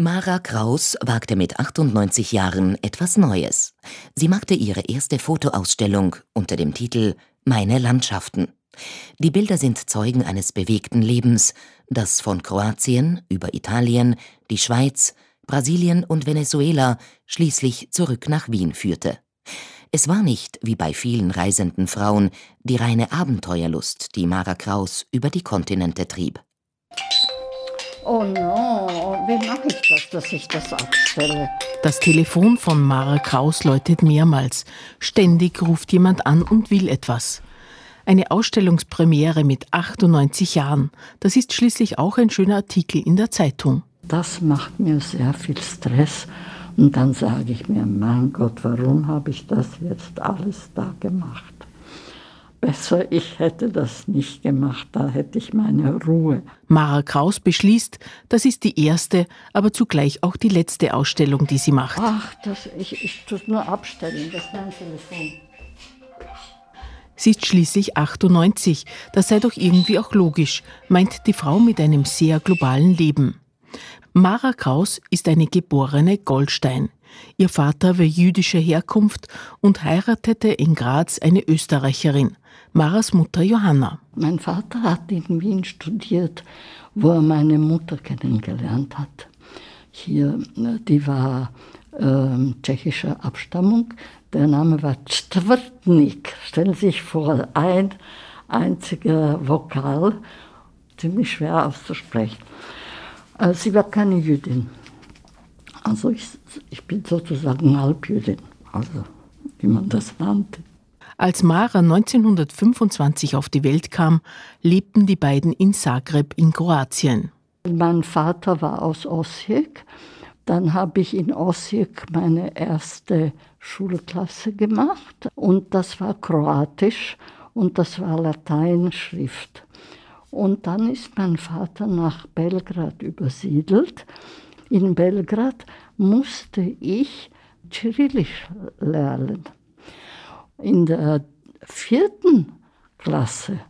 Mara Kraus wagte mit 98 Jahren etwas Neues. Sie machte ihre erste Fotoausstellung unter dem Titel Meine Landschaften. Die Bilder sind Zeugen eines bewegten Lebens, das von Kroatien über Italien, die Schweiz, Brasilien und Venezuela schließlich zurück nach Wien führte. Es war nicht, wie bei vielen reisenden Frauen, die reine Abenteuerlust, die Mara Kraus über die Kontinente trieb. Oh no, wie mache ich das, dass ich das abstelle? Das Telefon von Mara Kraus läutet mehrmals. Ständig ruft jemand an und will etwas. Eine Ausstellungspremiere mit 98 Jahren. Das ist schließlich auch ein schöner Artikel in der Zeitung. Das macht mir sehr viel Stress. Und dann sage ich mir, mein Gott, warum habe ich das jetzt alles da gemacht? Besser, ich hätte das nicht gemacht, da hätte ich meine Ruhe. Mara Kraus beschließt, das ist die erste, aber zugleich auch die letzte Ausstellung, die sie macht. Ach, das, ich, ich tue nur abstellen, das ist mein Telefon. Sie ist schließlich 98, das sei doch irgendwie auch logisch, meint die Frau mit einem sehr globalen Leben. Mara Kraus ist eine geborene Goldstein. Ihr Vater war jüdischer Herkunft und heiratete in Graz eine Österreicherin. Maras Mutter Johanna. Mein Vater hat in Wien studiert, wo er meine Mutter kennengelernt hat. Hier, ne, die war äh, tschechischer Abstammung. Der Name war Stvrtnik. Stellen Sie sich vor, ein einziger Vokal, ziemlich schwer auszusprechen. Äh, sie war keine Jüdin. Also ich, ich bin sozusagen Halbjüdin, also wie man das nannte. Als Mara 1925 auf die Welt kam, lebten die beiden in Zagreb in Kroatien. Mein Vater war aus Osijek. Dann habe ich in Osijek meine erste Schulklasse gemacht und das war Kroatisch und das war Lateinschrift. Und dann ist mein Vater nach Belgrad übersiedelt. In Belgrad musste ich Cyrillisch lernen in der vierten Klasse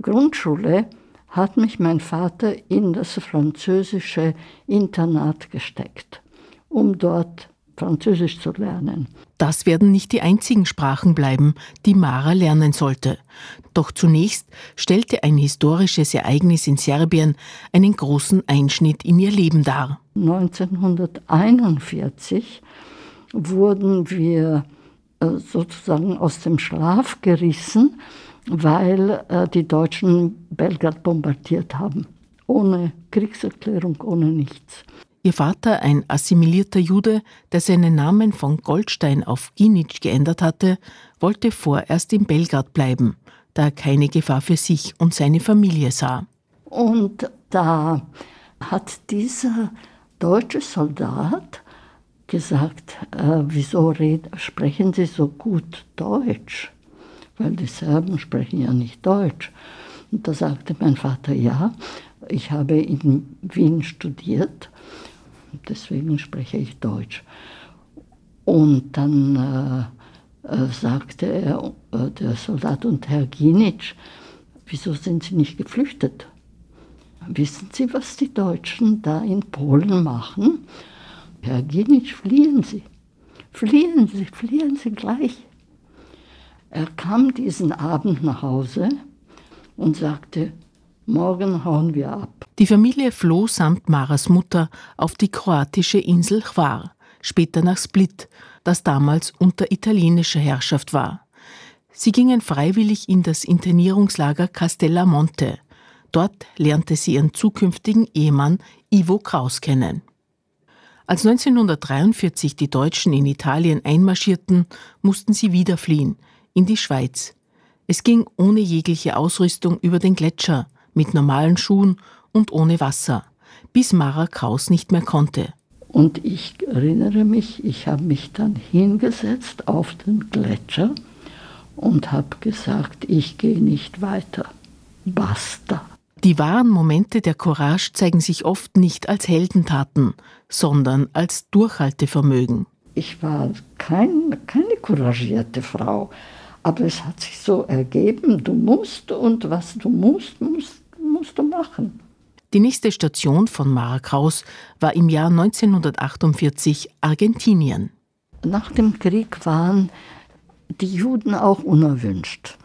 Grundschule hat mich mein Vater in das französische Internat gesteckt, um dort Französisch zu lernen. Das werden nicht die einzigen Sprachen bleiben, die Mara lernen sollte. Doch zunächst stellte ein historisches Ereignis in Serbien einen großen Einschnitt in ihr Leben dar. 1941 wurden wir sozusagen aus dem Schlaf gerissen, weil äh, die Deutschen Belgrad bombardiert haben. Ohne Kriegserklärung, ohne nichts. Ihr Vater, ein assimilierter Jude, der seinen Namen von Goldstein auf Ginic geändert hatte, wollte vorerst in Belgrad bleiben, da er keine Gefahr für sich und seine Familie sah. Und da hat dieser deutsche Soldat gesagt, äh, wieso red, sprechen Sie so gut Deutsch? Weil die Serben sprechen ja nicht Deutsch. Und da sagte mein Vater, ja, ich habe in Wien studiert, deswegen spreche ich Deutsch. Und dann äh, äh, sagte er, äh, der Soldat und Herr Ginitsch, wieso sind Sie nicht geflüchtet? Wissen Sie, was die Deutschen da in Polen machen? Herr Ginitsch, fliehen Sie, fliehen Sie, fliehen Sie gleich. Er kam diesen Abend nach Hause und sagte, morgen hauen wir ab. Die Familie floh samt Maras Mutter auf die kroatische Insel Hvar, später nach Split, das damals unter italienischer Herrschaft war. Sie gingen freiwillig in das Internierungslager Castellamonte. Dort lernte sie ihren zukünftigen Ehemann Ivo Kraus kennen. Als 1943 die Deutschen in Italien einmarschierten, mussten sie wieder fliehen, in die Schweiz. Es ging ohne jegliche Ausrüstung über den Gletscher, mit normalen Schuhen und ohne Wasser, bis Mara Kraus nicht mehr konnte. Und ich erinnere mich, ich habe mich dann hingesetzt auf den Gletscher und habe gesagt, ich gehe nicht weiter. Basta. Die wahren Momente der Courage zeigen sich oft nicht als Heldentaten, sondern als Durchhaltevermögen. Ich war kein, keine couragierte Frau, aber es hat sich so ergeben, du musst und was du musst, musst, musst du machen. Die nächste Station von Mara Kraus war im Jahr 1948 Argentinien. Nach dem Krieg waren die Juden auch unerwünscht.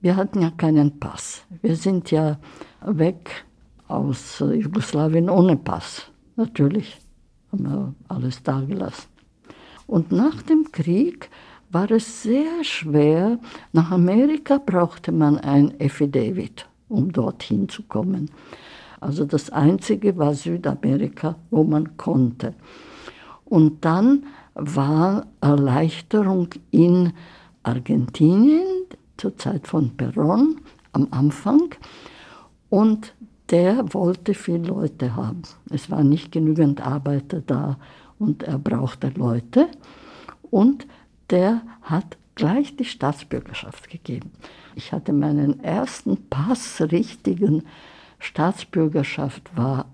Wir hatten ja keinen Pass. Wir sind ja weg aus Jugoslawien ohne Pass. Natürlich haben wir alles dagelassen. Und nach dem Krieg war es sehr schwer. Nach Amerika brauchte man ein Affidavit, um dorthin zu kommen. Also das Einzige war Südamerika, wo man konnte. Und dann war Erleichterung in Argentinien zur Zeit von Perón am Anfang. Und der wollte viele Leute haben. Es waren nicht genügend Arbeiter da und er brauchte Leute. Und der hat gleich die Staatsbürgerschaft gegeben. Ich hatte meinen ersten Pass, richtigen Staatsbürgerschaft war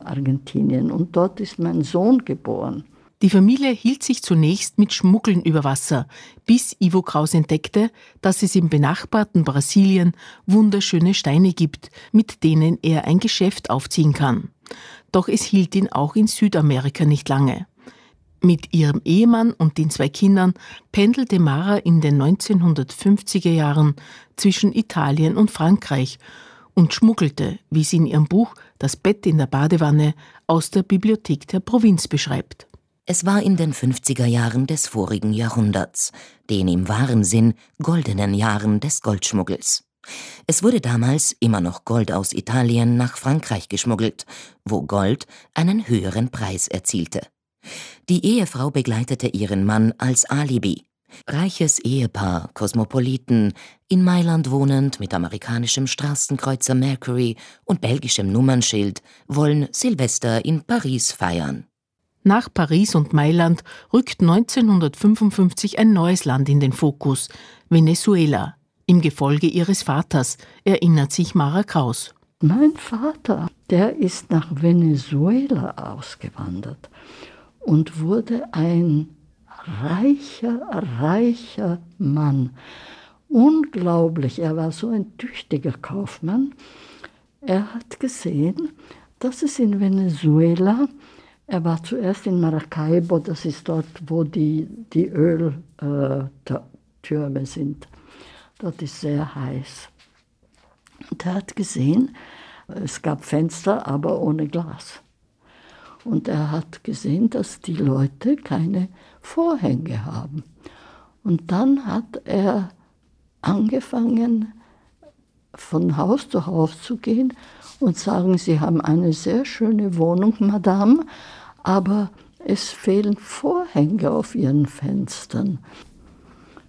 Argentinien und dort ist mein Sohn geboren. Die Familie hielt sich zunächst mit Schmuggeln über Wasser, bis Ivo Kraus entdeckte, dass es im benachbarten Brasilien wunderschöne Steine gibt, mit denen er ein Geschäft aufziehen kann. Doch es hielt ihn auch in Südamerika nicht lange. Mit ihrem Ehemann und den zwei Kindern pendelte Mara in den 1950er Jahren zwischen Italien und Frankreich und schmuggelte, wie sie in ihrem Buch Das Bett in der Badewanne aus der Bibliothek der Provinz beschreibt. Es war in den 50er Jahren des vorigen Jahrhunderts, den im wahren Sinn goldenen Jahren des Goldschmuggels. Es wurde damals immer noch Gold aus Italien nach Frankreich geschmuggelt, wo Gold einen höheren Preis erzielte. Die Ehefrau begleitete ihren Mann als Alibi. Reiches Ehepaar, Kosmopoliten, in Mailand wohnend mit amerikanischem Straßenkreuzer Mercury und belgischem Nummernschild, wollen Silvester in Paris feiern. Nach Paris und Mailand rückt 1955 ein neues Land in den Fokus, Venezuela, im Gefolge ihres Vaters, erinnert sich Mara Kraus. Mein Vater, der ist nach Venezuela ausgewandert und wurde ein reicher, reicher Mann. Unglaublich, er war so ein tüchtiger Kaufmann. Er hat gesehen, dass es in Venezuela, er war zuerst in Maracaibo, das ist dort, wo die, die Öltürme äh, sind. Dort ist sehr heiß. Und er hat gesehen, es gab Fenster, aber ohne Glas. Und er hat gesehen, dass die Leute keine Vorhänge haben. Und dann hat er angefangen, von Haus zu Haus zu gehen und sagen, Sie haben eine sehr schöne Wohnung, Madame, aber es fehlen Vorhänge auf Ihren Fenstern.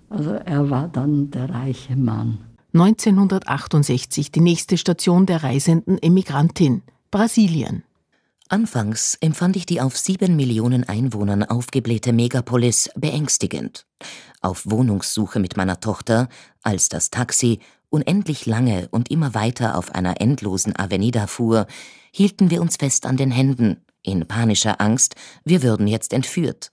Also er war dann der reiche Mann. 1968 die nächste Station der reisenden Emigrantin, Brasilien. Anfangs empfand ich die auf sieben Millionen Einwohnern aufgeblähte Megapolis beängstigend. Auf Wohnungssuche mit meiner Tochter, als das Taxi unendlich lange und immer weiter auf einer endlosen Avenida fuhr, hielten wir uns fest an den Händen, in panischer Angst, wir würden jetzt entführt.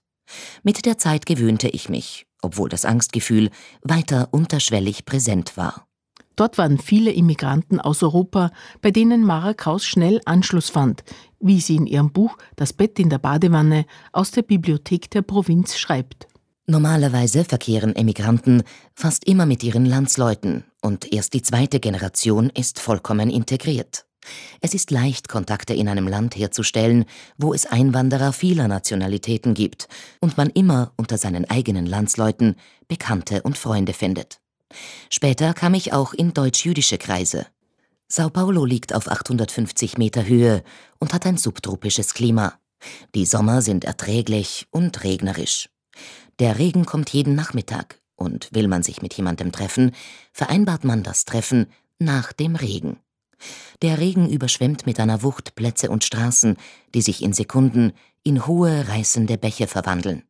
Mit der Zeit gewöhnte ich mich, obwohl das Angstgefühl weiter unterschwellig präsent war. Dort waren viele Immigranten aus Europa, bei denen Mara Kraus schnell Anschluss fand, wie sie in ihrem Buch Das Bett in der Badewanne aus der Bibliothek der Provinz schreibt. Normalerweise verkehren Emigranten fast immer mit ihren Landsleuten und erst die zweite Generation ist vollkommen integriert. Es ist leicht, Kontakte in einem Land herzustellen, wo es Einwanderer vieler Nationalitäten gibt und man immer unter seinen eigenen Landsleuten Bekannte und Freunde findet. Später kam ich auch in deutsch-jüdische Kreise. Sao Paulo liegt auf 850 Meter Höhe und hat ein subtropisches Klima. Die Sommer sind erträglich und regnerisch. Der Regen kommt jeden Nachmittag und will man sich mit jemandem treffen, vereinbart man das Treffen nach dem Regen. Der Regen überschwemmt mit einer Wucht Plätze und Straßen, die sich in Sekunden in hohe, reißende Bäche verwandeln.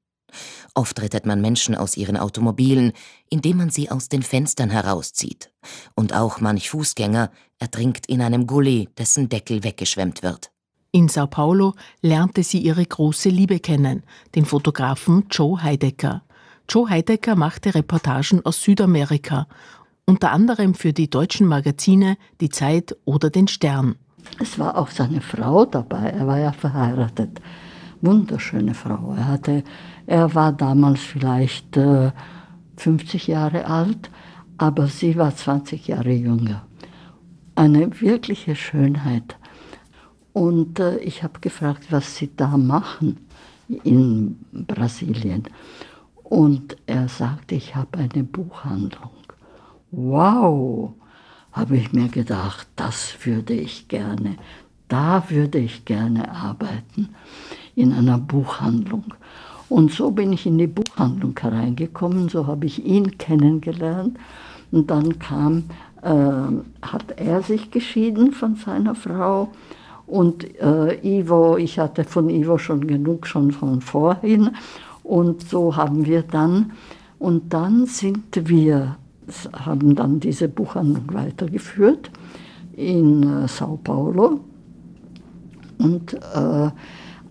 Oft rettet man Menschen aus ihren Automobilen, indem man sie aus den Fenstern herauszieht. Und auch manch Fußgänger ertrinkt in einem Gully, dessen Deckel weggeschwemmt wird. In Sao Paulo lernte sie ihre große Liebe kennen, den Fotografen Joe Heidecker. Joe Heidecker machte Reportagen aus Südamerika, unter anderem für die deutschen Magazine Die Zeit oder den Stern. Es war auch seine Frau dabei, er war ja verheiratet. Wunderschöne Frau. Er, hatte, er war damals vielleicht äh, 50 Jahre alt, aber sie war 20 Jahre jünger. Eine wirkliche Schönheit. Und äh, ich habe gefragt, was sie da machen in Brasilien. Und er sagte, ich habe eine Buchhandlung. Wow, habe ich mir gedacht, das würde ich gerne, da würde ich gerne arbeiten, in einer Buchhandlung. Und so bin ich in die Buchhandlung hereingekommen, so habe ich ihn kennengelernt. Und dann kam, äh, hat er sich geschieden von seiner Frau. Und äh, Ivo, ich hatte von Ivo schon genug, schon von vorhin. Und so haben wir dann, und dann sind wir, haben dann diese Buchhandlung weitergeführt in äh, Sao Paulo. Und, äh,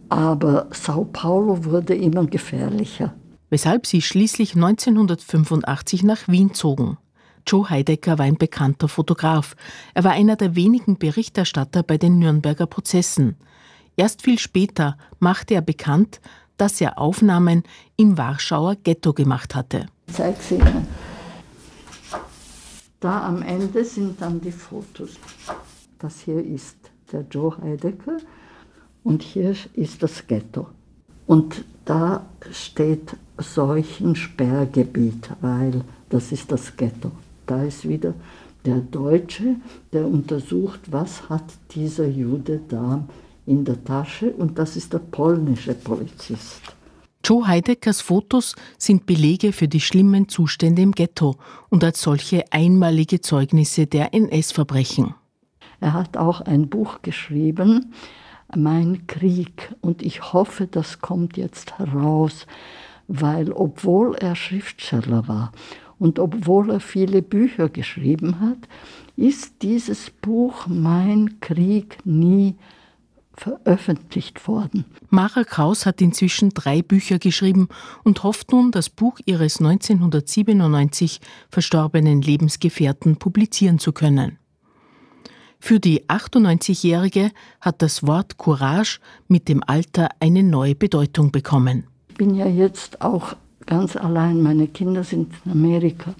aber Sao Paulo wurde immer gefährlicher. Weshalb sie schließlich 1985 nach Wien zogen. Joe Heidecker war ein bekannter Fotograf. Er war einer der wenigen Berichterstatter bei den Nürnberger Prozessen. Erst viel später machte er bekannt, dass er Aufnahmen im Warschauer Ghetto gemacht hatte. Zeig sie Ihnen. Da am Ende sind dann die Fotos. Das hier ist der Joe Heidecker und hier ist das Ghetto. Und da steht Seuchensperrgebiet, weil das ist das Ghetto. Da ist wieder der Deutsche, der untersucht, was hat dieser Jude da in der Tasche und das ist der polnische Polizist. Joe Heideckers Fotos sind Belege für die schlimmen Zustände im Ghetto und als solche einmalige Zeugnisse der NS-Verbrechen. Er hat auch ein Buch geschrieben, Mein Krieg, und ich hoffe, das kommt jetzt heraus, weil obwohl er Schriftsteller war und obwohl er viele Bücher geschrieben hat, ist dieses Buch Mein Krieg nie veröffentlicht worden. Mara Kraus hat inzwischen drei Bücher geschrieben und hofft nun, das Buch ihres 1997 verstorbenen Lebensgefährten publizieren zu können. Für die 98-Jährige hat das Wort Courage mit dem Alter eine neue Bedeutung bekommen. Ich bin ja jetzt auch ganz allein. Meine Kinder sind in Amerika.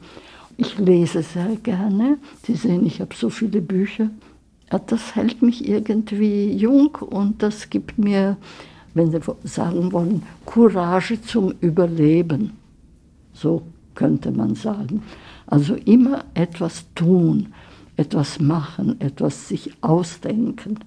Ich lese sehr gerne. Sie sehen, ich habe so viele Bücher. Das hält mich irgendwie jung und das gibt mir, wenn Sie sagen wollen, Courage zum Überleben. So könnte man sagen. Also immer etwas tun, etwas machen, etwas sich ausdenken.